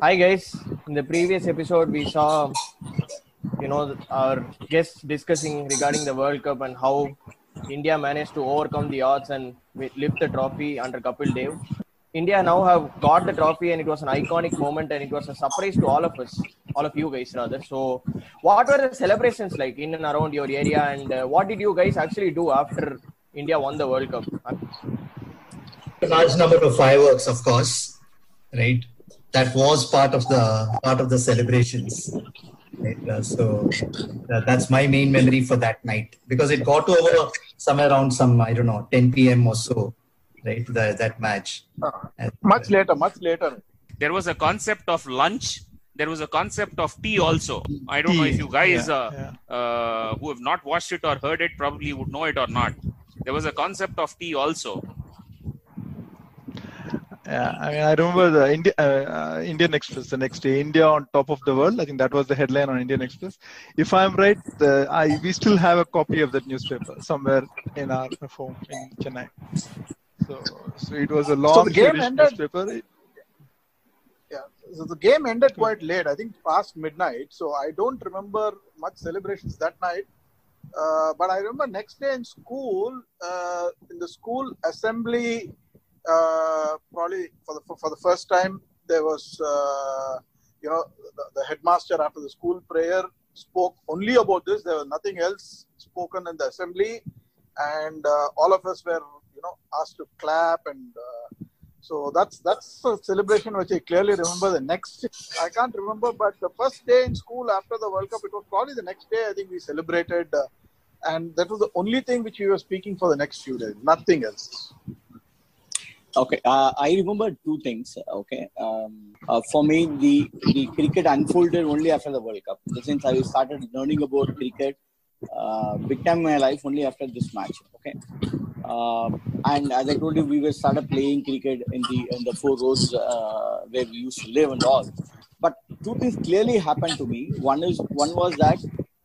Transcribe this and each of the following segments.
Hi guys. In the previous episode, we saw, you know, our guests discussing regarding the World Cup and how India managed to overcome the odds and lift the trophy under Kapil Dev. India now have got the trophy and it was an iconic moment and it was a surprise to all of us, all of you guys rather. So, what were the celebrations like in and around your area and uh, what did you guys actually do after India won the World Cup? a large number of fireworks, of course, right? That was part of the part of the celebrations. Right? Uh, so uh, that's my main memory for that night because it got over somewhere around some I don't know 10 p.m. or so, right? The, that match. And, Much later, much later. there was a concept of lunch there was a concept of tea also i don't know if you guys yeah, uh, Uh, who have not watched it or heard it probably would know it or not there was a concept of tea also Yeah, I mean, I remember the Indi- uh, uh, Indian Express the next day, India on top of the world. I think that was the headline on Indian Express. If I'm right, the, I we still have a copy of that newspaper somewhere in our home in Chennai. So, so it was a long the game ended- newspaper. Yeah. So the game ended quite late. I think past midnight. So I don't remember much celebrations that night. Uh, but I remember next day in school, uh, in the school assembly, uh, probably for the for, the first time, there was, uh, you know, the, the headmaster after the school prayer spoke only about this. There was nothing else spoken in the assembly, and uh, all of us were, you know, asked to clap and. Uh, so that's that's a celebration which I clearly remember. The next, I can't remember, but the first day in school after the World Cup, it was probably the next day. I think we celebrated, uh, and that was the only thing which we were speaking for the next few days. Nothing else. Okay, uh, I remember two things. Okay, um, uh, for me, the the cricket unfolded only after the World Cup. Since I started learning about cricket, uh, big time in my life only after this match. Okay, uh, and as I told you, we were started playing cricket in the in the four roads uh, where we used to live and all. But two things clearly happened to me. One is one was that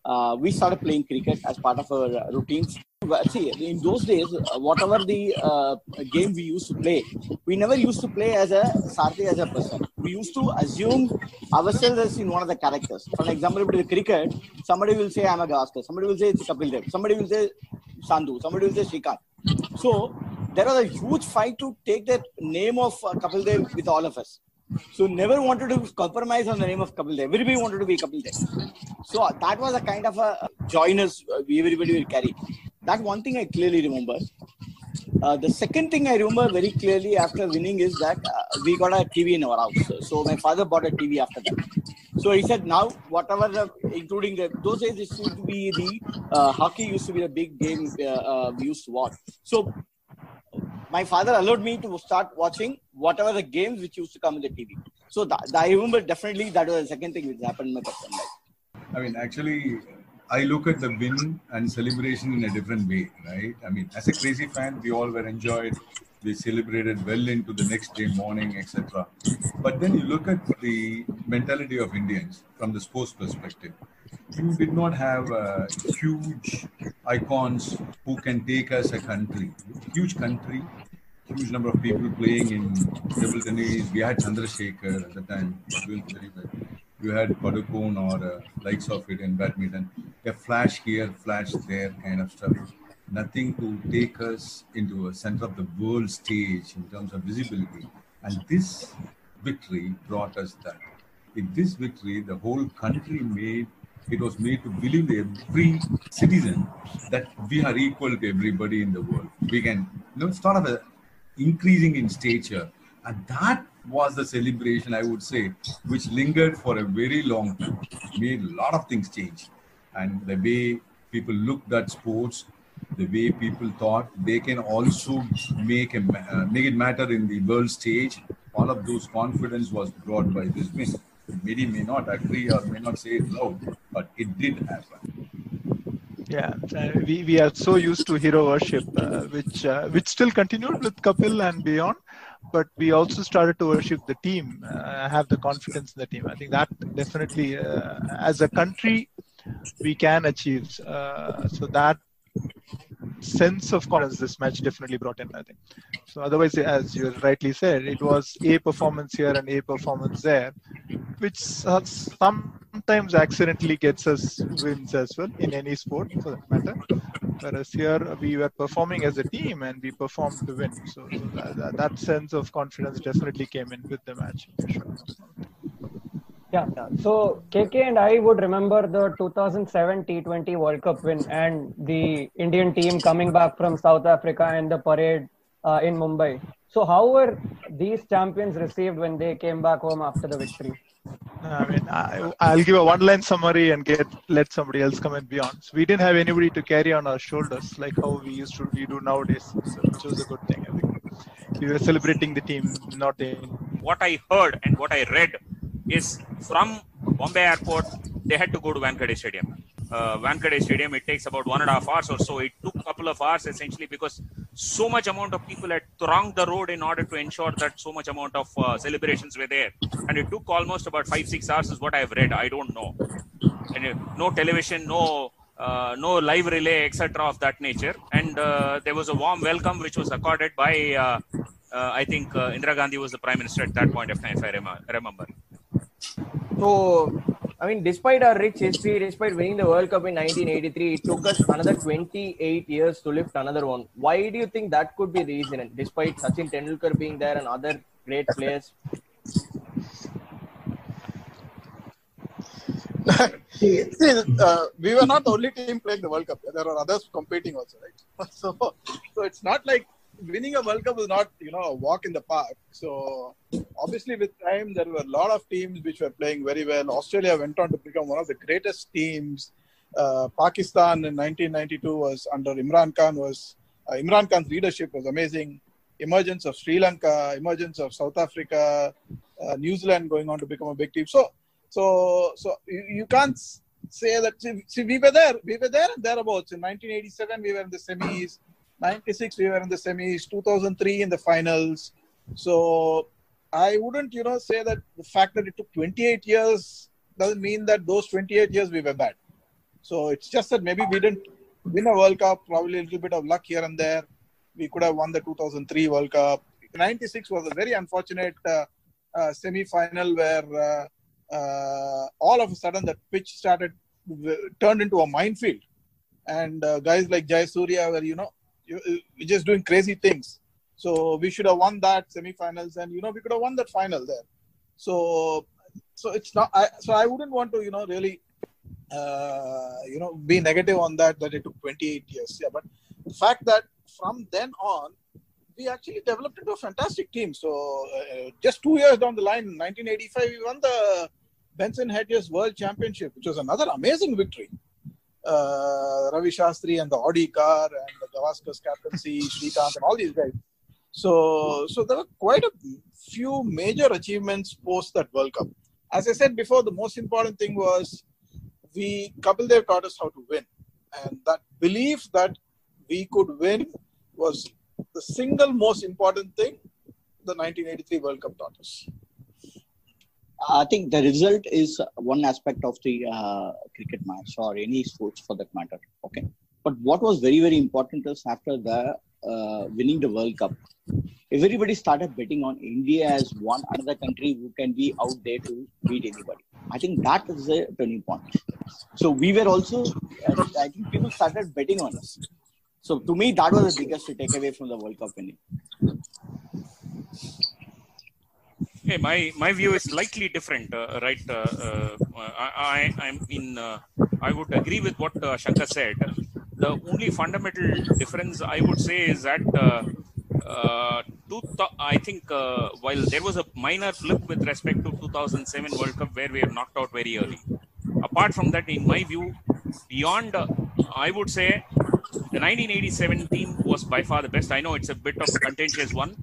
uh, we started playing cricket as part of our routines. See, in those days, uh, whatever the uh, game we used to play, we never used to play as a Sarthi as a person. We used to assume ourselves as in one of the characters. For example, with the cricket, somebody will say I'm a Gavaskar, somebody will say it's Kapil Dev, somebody will say Sandhu, somebody will say Shrikant. So there was a huge fight to take the name of uh, Kapil Dev with all of us. So never wanted to compromise on the name of Kapil Dev. Everybody wanted to be Kapil Dev. So that was a kind of a joiners uh, everybody will carry. That one thing I clearly remember. Uh, the second thing I remember very clearly after winning is that uh, we got a TV in our house. So my father bought a TV after that. So he said, now whatever, the, including the, those days, it used to be the uh, hockey used to be a big game uh, uh, we used to watch. So my father allowed me to start watching whatever the games which used to come in the TV. So that, I remember definitely that was the second thing which happened in my personal life. I mean, actually, I look at the win and celebration in a different way, right? I mean, as a crazy fan, we all were enjoyed. We celebrated well into the next day morning, etc. But then you look at the mentality of Indians from the sports perspective. You did not have uh, huge icons who can take us a country, huge country, huge number of people playing in table tennis. We had Chandrasekhar at the time, doing very well. You had Padukone or uh, likes of it in badminton. A flash here, flash there kind of stuff. Nothing to take us into a center of the world stage in terms of visibility. And this victory brought us that. In this victory, the whole country made it was made to believe every citizen that we are equal to everybody in the world. We can, you know, sort of a increasing in stature. And that was the celebration, I would say, which lingered for a very long time, made a lot of things change. And the way people looked at sports, the way people thought they can also make a, uh, make it matter in the world stage. All of those confidence was brought by this. Many may not agree or may not say it loud, but it did happen. Yeah, uh, we, we are so used to hero worship, uh, which uh, which still continued with Kapil and beyond, but we also started to worship the team, uh, have the confidence in the team. I think that definitely, uh, as a country, we can achieve. So that sense of confidence this match definitely brought in, I think. So otherwise, as you rightly said, it was a performance here and a performance there, which sometimes accidentally gets us wins as well in any sport for that matter. Whereas here we were performing as a team and we performed to win. So, that, that, sense of confidence definitely came in with the match. Sure. Yeah, yeah. So KK and I would remember the 2007 T20 World Cup win and the Indian team coming back from South Africa and the parade uh, in Mumbai. So how were these champions received when they came back home after the victory? I mean, I, I'll give a one-line summary and get let somebody else come and beyond. So we didn't have anybody to carry on our shoulders like how we used to we do nowadays, so, which was a good thing. I think we were celebrating the team, not the. What I heard and what I read is from Bombay Airport, they had to go to Wankhede Stadium. Uh, Stadium, it takes about one and a half hours or so. It took a couple of hours essentially because so much amount of people had thronged the road in order to ensure that so much amount of uh, celebrations were there. And it took almost about five, six hours is what I've read. I don't know. And uh, no television, no uh, no live relay, etc. of that nature. And uh, there was a warm welcome which was accorded by, uh, uh, I think uh, Indira Gandhi was the prime minister at that point of time, if I rem- remember. So, I mean, despite our rich history, despite winning the World Cup in 1983, it took us another 28 years to lift another one. Why do you think that could be the reason? Despite Sachin Tendulkar being there and other great players, See, uh, we were not the only team playing the World Cup. There are others competing also, right? So, so it's not like winning a World Cup is not, you know, a walk in the park. So obviously, with time, there were a lot of teams which were playing very well. Australia went on to become one of the greatest teams. Uh, Pakistan in 1992 was under Imran Khan was uh, Imran Khan's leadership was amazing. Emergence of Sri Lanka, emergence of South Africa, uh, New Zealand going on to become a big team. So, so, so you, you can't say that. See, see, we were there. We were there and thereabouts. In 1987, we were in the semis. 96 we were in the semis 2003 in the finals. So i wouldn't you know say that the fact that it took 28 years doesn't mean that those 28 years we were bad. So it's just that maybe we didn't win a world cup probably a little bit of luck here and there. We could have won the 2003 world cup. 96 was a very unfortunate uh, uh, semi-final where uh, uh, all of a sudden the pitch started turned into a minefield. And uh, guys like Jayasuriya were you know you, you're just doing crazy things. So we should have won that semifinals, and you know we could have won that final there. So so it's not. I, so I wouldn't want to you know really uh, you know be negative on that that it took 28 years. Yeah, but the fact that from then on we actually developed into a fantastic team. So uh, just two years down the line, in 1985, we won the Benson Hedges World Championship, which was another amazing victory uh, Ravi Shastri and the Audi car and the Gavaskar captaincy, Srikanth and all these guys. So, so there were quite a few major achievements post that World Cup. As I said before, the most important thing was we Kapil Dev taught us how to win, and that belief that we could win was the single most important thing the 1983 World Cup taught us. I think the result is one aspect of the uh, cricket match or any sports for that matter. Okay, but what was very very important is after the uh, winning the World Cup, everybody started betting on India as one another country who can be out there to beat anybody. I think that is a turning point. So we were also, I think people started betting on us. So to me, that was the biggest takeaway from the World Cup winning. Okay, my my view is slightly different, uh, right? Uh, uh, I, I am in. Uh, I would agree with what uh, Shankar said. The only fundamental difference I would say is that uh, I think while there was a minor flip with respect to 2007 World Cup where we were knocked out very early. Apart from that, in my view, beyond I would say the 1987 team was by far the best. I know it's a bit of a contentious one.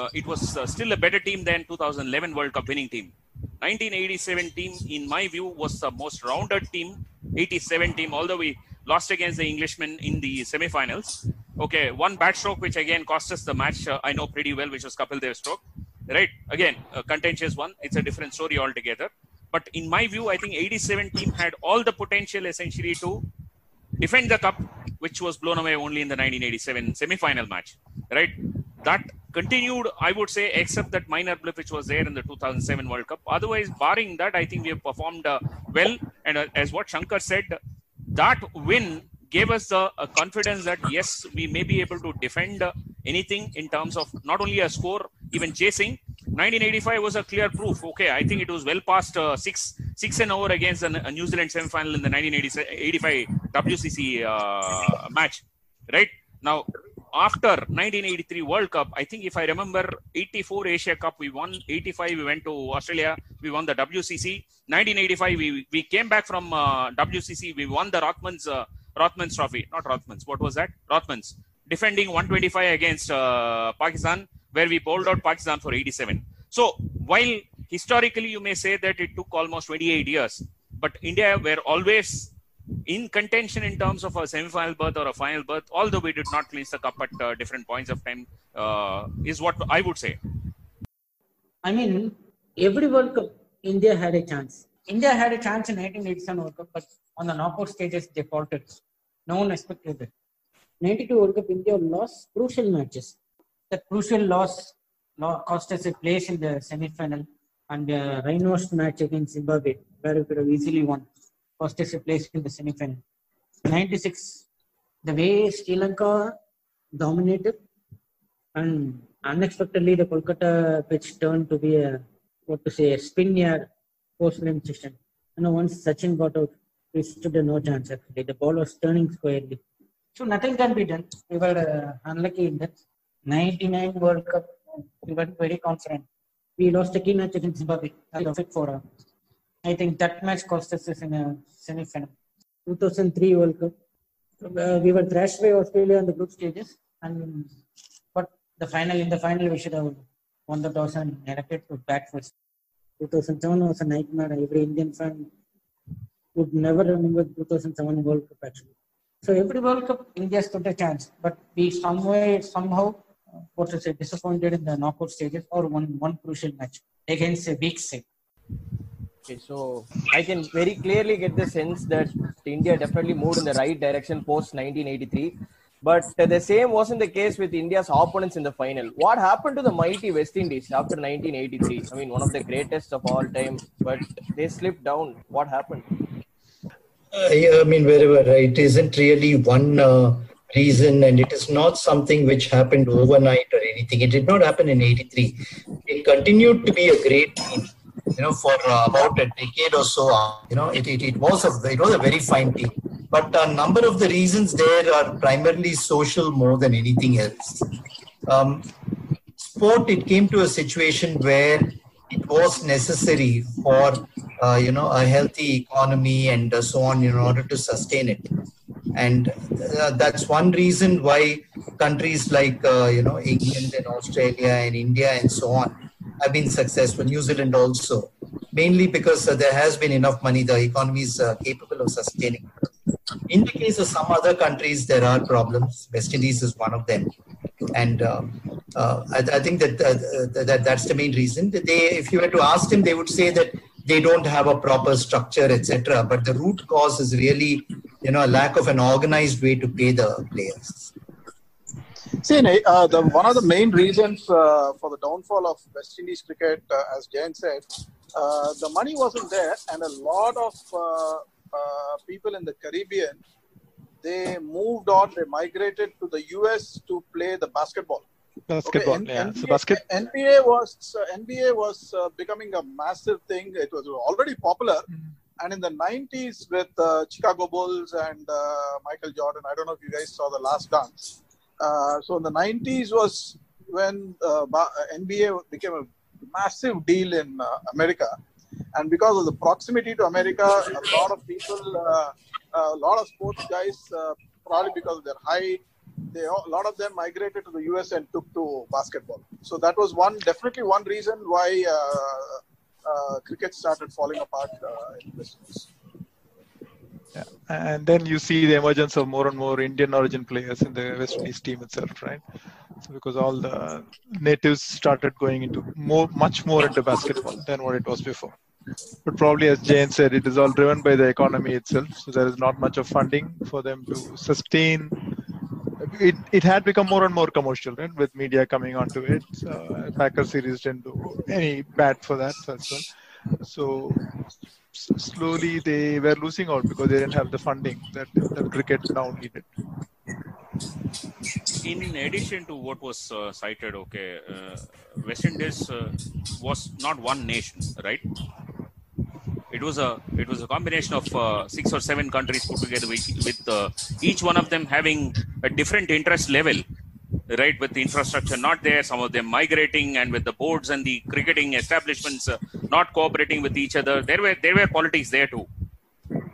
Uh, it was uh, still a better team than 2011 World Cup winning team. 1987 team, in my view, was the most rounded team. 87 team, although we lost against the Englishmen in the semi-finals. Okay, one bad stroke, which again cost us the match. Uh, I know pretty well, which was Kapil Dev stroke. Right, again, contentious one. It's a different story altogether. But in my view, I think 87 team had all the potential essentially to defend the cup, which was blown away only in the 1987 semi-final match. Right, that continued, I would say, except that minor blip which was there in the 2007 World Cup. Otherwise, barring that, I think we have performed uh, well. And uh, as what Shankar said, that win gave us the uh, confidence that yes, we may be able to defend uh, anything in terms of not only a score, even chasing. 1985 was a clear proof. Okay, I think it was well past uh, six six and over against a New Zealand semi-final in the 1985 WCC uh, match. Right now, after 1983 World Cup, I think if I remember, 84 Asia Cup we won, 85 we went to Australia, we won the WCC. 1985 we, we came back from uh, WCC, we won the Rothmans uh, Rothmans Trophy, not Rothmans. What was that? Rothmans defending 125 against uh, Pakistan, where we bowled out Pakistan for 87. So while historically you may say that it took almost 28 years, but India were always in contention in terms of a semi-final berth or a final berth, although we did not clinch the cup at uh, different points of time, uh, is what I would say. I mean, every World Cup, India had a chance. India had a chance in 1987 World Cup, but on the knockout stages, they faltered. No one expected it. 92 World Cup, India lost crucial matches. That crucial loss cost us a place in the semi-final and the Rhinos match against Zimbabwe, where we could have easily won, us place in the semi-final. 96, the way Sri Lanka dominated and unexpectedly the Kolkata pitch turned to be a what to say a spin yard post line session. You know, once Sachin got out, we stood a no chance actually. The ball was turning squarely. So nothing can be done. We were uh, unlucky in that. 99 World Cup, we were very confident. We lost a key match against Zimbabwe. Was it for uh, I think that match cost us in a semi final. 2003 World Cup. Uh, we were thrashed by Australia in the group stages, and but the final in the final we should have won the toss and elected to first. 2007 was a nightmare. Every Indian fan would never remember 2007 World Cup actually. So every World Cup India stood a chance, but we some way somehow what to say disappointed in the knockout stages or one one crucial match against a weak side. Okay, so I can very clearly get the sense that India definitely moved in the right direction post 1983. But the same wasn't the case with India's opponents in the final. What happened to the mighty West Indies after 1983? I mean, one of the greatest of all time, but they slipped down. What happened? Uh, yeah, I mean, wherever right, it isn't really one uh, reason, and it is not something which happened overnight or anything. It did not happen in '83. It continued to be a great team, you know, for uh, about a decade or so. You know, it, it, it was a it was a very fine team, but a number of the reasons there are primarily social more than anything else. Um, sport, it came to a situation where it was necessary for uh, you know a healthy economy and uh, so on in order to sustain it and uh, that's one reason why countries like uh, you know england and australia and india and so on have been successful new zealand also mainly because uh, there has been enough money the economy is uh, capable of sustaining in the case of some other countries there are problems west indies is one of them and um, uh, I, I, think that, uh, that that's the main reason. They, if you were to ask them, they would say that they don't have a proper structure, etc. But the root cause is really, you know, a lack of an organized way to pay the players. See, uh, the, one of the main reasons uh, for the downfall of West Indies cricket, uh, as Jain said, the money wasn't there, and a lot of people in the Caribbean they moved on, they migrated to the US to play the basketball. Basketball, okay, yeah. NBA, so basket... NBA was uh, NBA was uh, becoming a massive thing. It was already popular, mm. and in the 90s with uh, Chicago Bulls and uh, Michael Jordan. I don't know if you guys saw the Last Dance. Uh, so in the 90s was when uh, NBA became a massive deal in America, and because of the proximity to America, a lot of people a lot of sports guys, uh, probably because of their height, they a lot of them migrated to the US and took to basketball. So that was one definitely one reason why uh, uh, cricket started falling apart in business. Yeah. And then you see the emergence of more and more Indian origin players in the West Indies team itself, right? So because all the natives started going into more, much more into basketball than what it was before. But probably, as Jain said, it is all driven by the economy itself. So there is not much of funding for them to sustain it, it had become more and more commercial, right? With media coming onto it. So, uh, Packer series didn't do any bad for that as well. So slowly they were losing out because they didn't have the funding that, cricket now needed. in addition to what was uh, cited, okay, uh, West Indies uh, was not one nation, right? It was a it was a combination of uh, six or seven countries put together with, with uh, each one of them having a different interest level, right? With the infrastructure not there, some of them migrating, and with the boards and the cricketing establishments uh, not cooperating with each other. There were there were politics there too.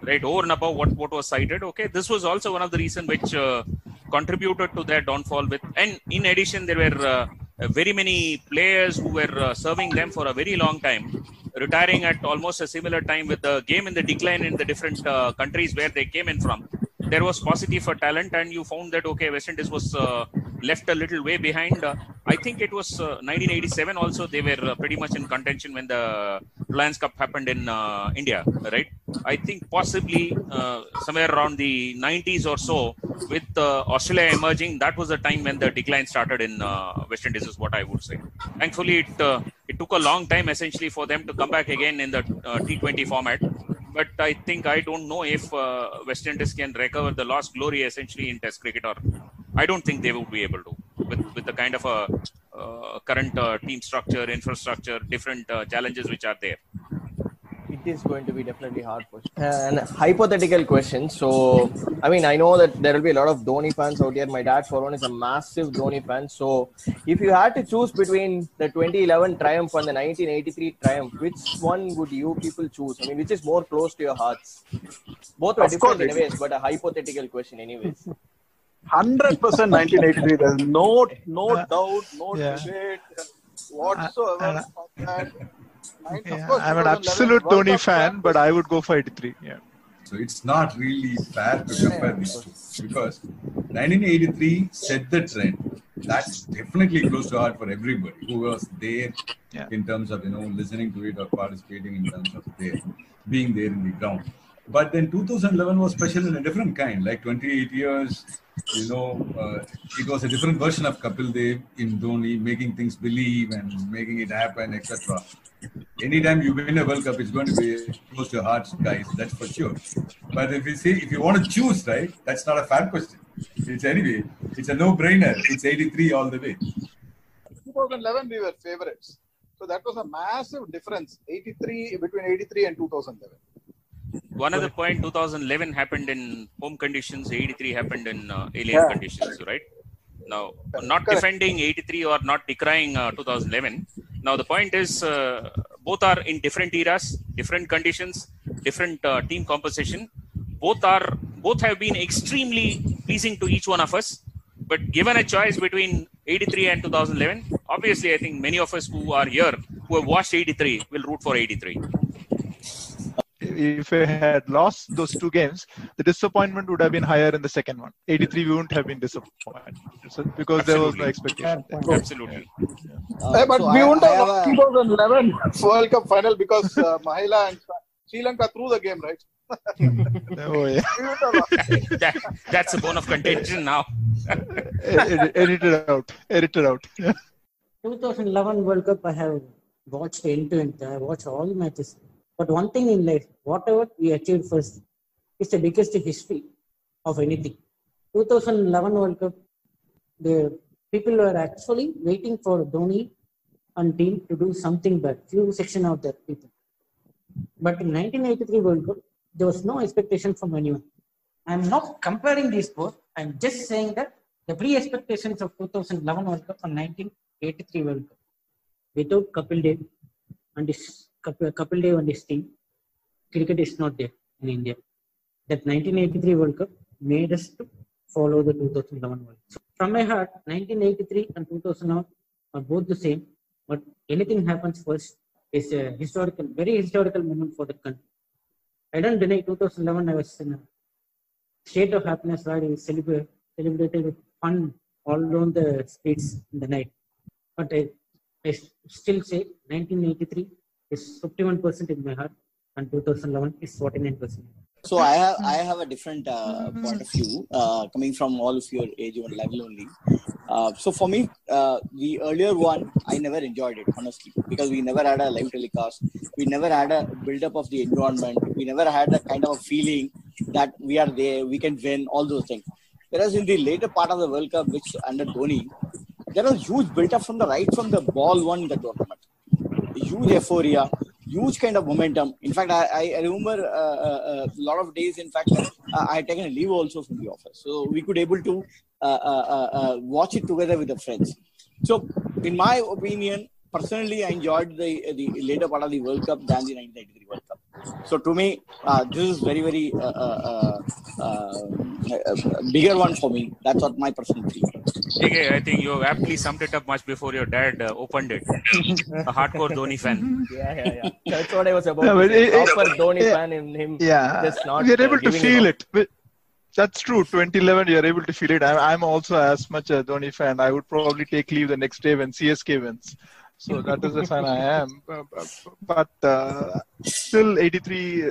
Right? Over and above what what was cited. Okay this was also one of the reason which uh, contributed to their downfall with and in addition there were uh, very many players who were uh, serving them for a very long time retiring at almost a similar time with the game in the decline in the different uh, countries where they came in from. There was paucity for talent and you found that okay west indies was uh, left a little way behind uh, i think it was uh, 1987 also they were uh, pretty much in contention when the Reliance Cup happened in uh, India, right? I think possibly uh, somewhere around the 90s or so, with Australia emerging, that was the time when the decline started in West Indies, is what I would say. Thankfully, it it took a long time essentially for them to come back again in the uh, T20 format. But I think I don't know if uh, West Indies can recover the lost glory essentially in Test cricket, or I don't think they would be able to. With with the kind of a uh, current uh, team structure, infrastructure, different uh, challenges which are there. it is going to be definitely hard for and hypothetical question. So i mean i know that there will be a lot of dhoni fans out here my dad for one is a massive dhoni fan. So if you had to choose between the 2011 triumph and the 1983 triumph which one would you people choose? I mean which is more close to your hearts? Both were Of different course, anyways but a hypothetical question anyways Hundred percent 1983. There's no no Uh, doubt, no yeah. debate whatsoever Uh, on that. Yeah, course, I'm an absolute Dhoni fan, but I would go for 83. Yeah. So it's not really fair to compare these two because 1983 set the trend. That's definitely close to heart for everybody who was there Yeah. in terms of you know listening to it or participating in terms of there being there in the ground. But then 2011 was special in a different kind. Like 28 years, you know, uh, it was a different version of Kapil Dev in Dhoni, making things believe and making it happen, etc. Anytime you win a World Cup, it's going to be close to your hearts, guys. That's for sure. But if you see, if you want to choose, right, that's not a fair question. It's anyway, it's a no-brainer. It's 83 all the way. 2011 we were favorites. So that was a massive difference. 83 between 83 and 2011. One other point 2011 happened in home conditions, 83 happened in uh, alien Yeah. conditions, right? Now, not Correct. defending 83 or not decrying uh, 2011. Now, the point is uh, both are in different eras, different conditions, different uh, team composition. Both are both have been extremely pleasing to each one of us. But given a choice between 83 and 2011, obviously, I think many of us who are here who have watched 83 will root for 83. If we had lost those two games, the disappointment would have been higher in the second one. 83, we wouldn't have been disappointed so, because there was no expectation. Fair there. point. Absolutely. Uh, but so we I- wouldn't I have have won a- 2011 World Cup final because uh, Mahela and Sri Lanka threw the game, right? Oh, yeah. We wouldn't have won. that, that's a bone of contention now. Edit, edit it out. Edited out. Yeah. 2011 World Cup, I have watched end to end. I watched all the matches. But one thing in life, whatever we achieved first, is the biggest history of anything. 2011 World Cup, the people were actually waiting for Dhoni and team to do something bad. Few section of the people. But in 1983 World Cup, there was no expectation from anyone. I'm not comparing these both. I'm just saying that the pre-expectations of 2011 World Cup and 1983 World Cup, without Kapil Dev and his Kapil, Kapil Dev and his team, cricket is not there in India. That 1983 World Cup made us to follow the 2011 World Cup. From my heart, 1983 and 2011 are both the same, but anything happens first is a historical, very historical moment for the country. I don't deny 2011 I was in a state of happiness where we celebrate, celebrated with fun all around the streets in the night. But I, I still say 1983 is 51% in my heart and 2011 is 49%. So I have I have a different uh, point of view uh, coming from all of your age and level only. Uh, so for me, uh, the earlier one I never enjoyed it honestly because we never had a live telecast. We never had a build up of the environment. We never had a kind of a feeling that we are there, we can win, all those things. Whereas in the later part of the World Cup, which under Dhoni, there was huge build up from the right from the ball one the tournament. Huge euphoria, huge kind of momentum. In fact, I, I remember uh, uh, a lot of days. In fact, uh, I had taken a leave also from the office, so we could able to uh, uh, uh, uh, watch it together with the friends. So, in my opinion, personally, I enjoyed the the later part of the World Cup than the 1993 World Cup. So, to me, uh, this is very very uh, uh, uh, uh, bigger one for me. That's what my personal feeling. Okay, I think you have aptly summed it up much before your dad uh, opened it. a hardcore Dhoni fan. Yeah, yeah, yeah. That's what I was about. Yeah, to but say. it- it- Proper Dhoni yeah. fan in him. Yeah, Just not. we are uh, able to feel up. it. But That's true. 2011, you are able to feel it. I'm, I'm also as much a Dhoni fan. I would probably take leave the next day when CSK wins. So that is the fan I am. But, but uh, still, 83 uh,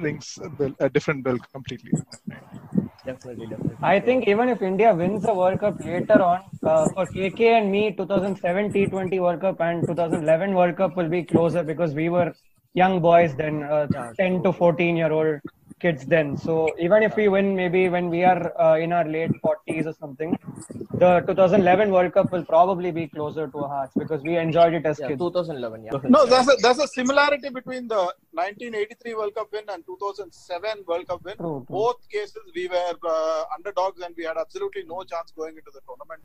rings a, bell, a different bell completely. Definitely, definitely. I think even if India wins the World Cup later on, uh, for KK and me, 2007 T20 World Cup and 2011 World Cup will be closer because we were young boys then, uh, 10 to 14 year old kids then. So even if we win, maybe when we are uh, in our late 40s or something, the 2011 World Cup will probably be closer to our hearts because we enjoyed it as Yeah, kids. 2011. Yeah. No, that's a, there's a similarity between the 1983 World Cup win and 2007 World Cup win. True, true. Both cases, we were uh, underdogs and we had absolutely no chance going into the tournament.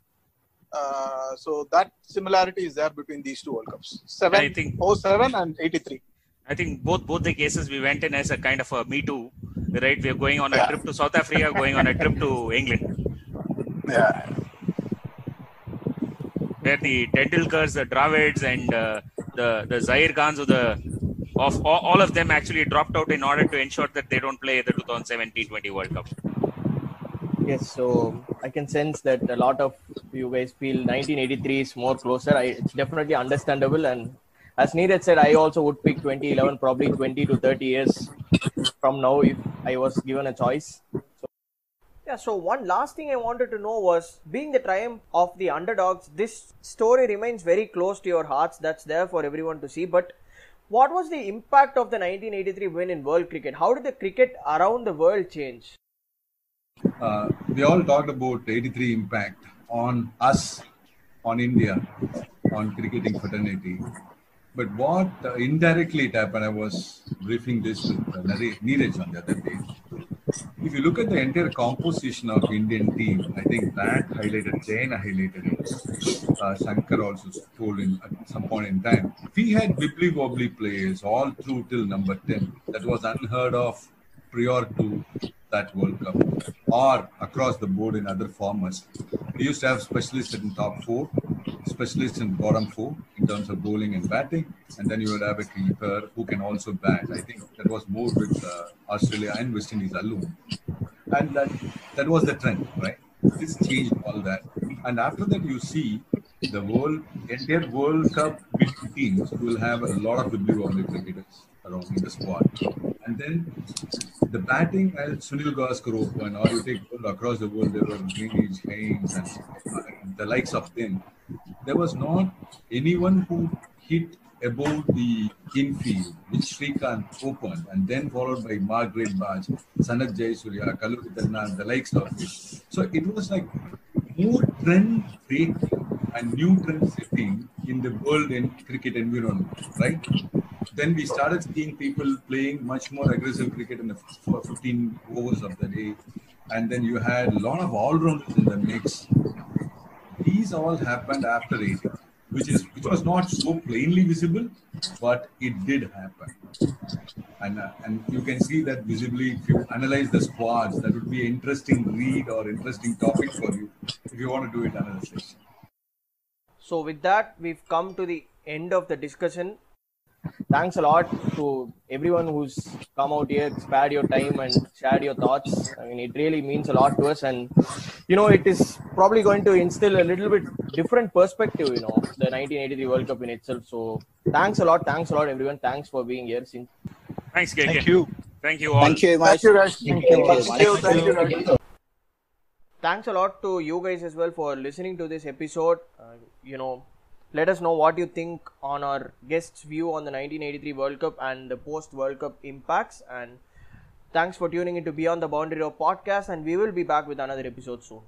Uh, so that similarity is there between these two World Cups. Seven, I think- 07 and 83. I think both both the cases we went in as a kind of a me too, right? We are going on a Yeah. trip to South Africa, going on a trip to England, Yeah. where the Tendulkars, the Dravids, and uh, the the Zaheer Khans of the of all, all of them actually dropped out in order to ensure that they don't play the 2017 20 World Cup. Yes, so I can sense that a lot of you guys feel 1983 is more closer. I, it's definitely understandable. And as Neeraj said, I also would pick 2011, probably 20 to 30 years from now if I was given a choice. So, yeah, so one last thing I wanted to know was being the triumph of the underdogs, this story remains very close to your hearts. That's there for everyone to see. But what was the impact of the 1983 win in world cricket? How did the cricket around the world change? uh, we all talked about 83 impact on us, on India, on cricketing fraternity. But what uh, indirectly it happened, I was briefing this with uh, Neeraj on the other day. If you look at the entire composition of Indian team, I think that highlighted, Jain highlighted it. Uh, Shankar also told in at some point in time. We had wibbly wobbly players all through till number 10. That was unheard of prior to that World Cup or across the board in other formats. We used to have specialists in top four, specialists in bottom four in terms of bowling and batting, and then you would have a keeper who can also bat. I think that was more with uh, Australia and West Indies alone. And that, that was the trend, right? This changed all that. And after that, you see the world, entire World Cup teams will have a lot of wobbly cricketers around in the squad. And then the batting, as Sunil Gavaskar open, or you take across the world, there were Greenidge, Haynes, and the likes of them. There was not anyone who hit above the infield, which Srikanth opened, and then followed by Mark Greatbatch, Sanath Jayasuriya, Kaluwitharana, the likes of it. So it was like more trend breaking and new trend setting in the world in cricket environment, right? Then we started seeing people playing much more aggressive cricket in the for 15 overs of the day. And then you had a lot of all-rounders in the mix. These all happened after 80, which is which was not so plainly visible, but it did happen. And, uh, and you can see that visibly if you analyze the squads, that would be an interesting read or interesting topic for you if you want to do it another session. So with that, we've come to the end of the discussion. Thanks a lot to everyone who's come out here, spared your time and shared your thoughts. I mean, it really means a lot to us, and you know, it is probably going to instill a little bit different perspective. You know, the 1983 World Cup in itself. So thanks a lot, thanks a lot, everyone. Thanks for being here. Since Thanks, KK. Thank you. Thank you all. Thank you much. Thank you, Raj. Thank you. Thank you. Thank you, Raj. thanks a lot to you guys as well for listening to this episode. Uh, you know, let us know what you think on our guest's view on the 1983 World Cup and the post World Cup impacts. And thanks for tuning in to Beyond the Boundary Row podcast. And we will be back with another episode soon.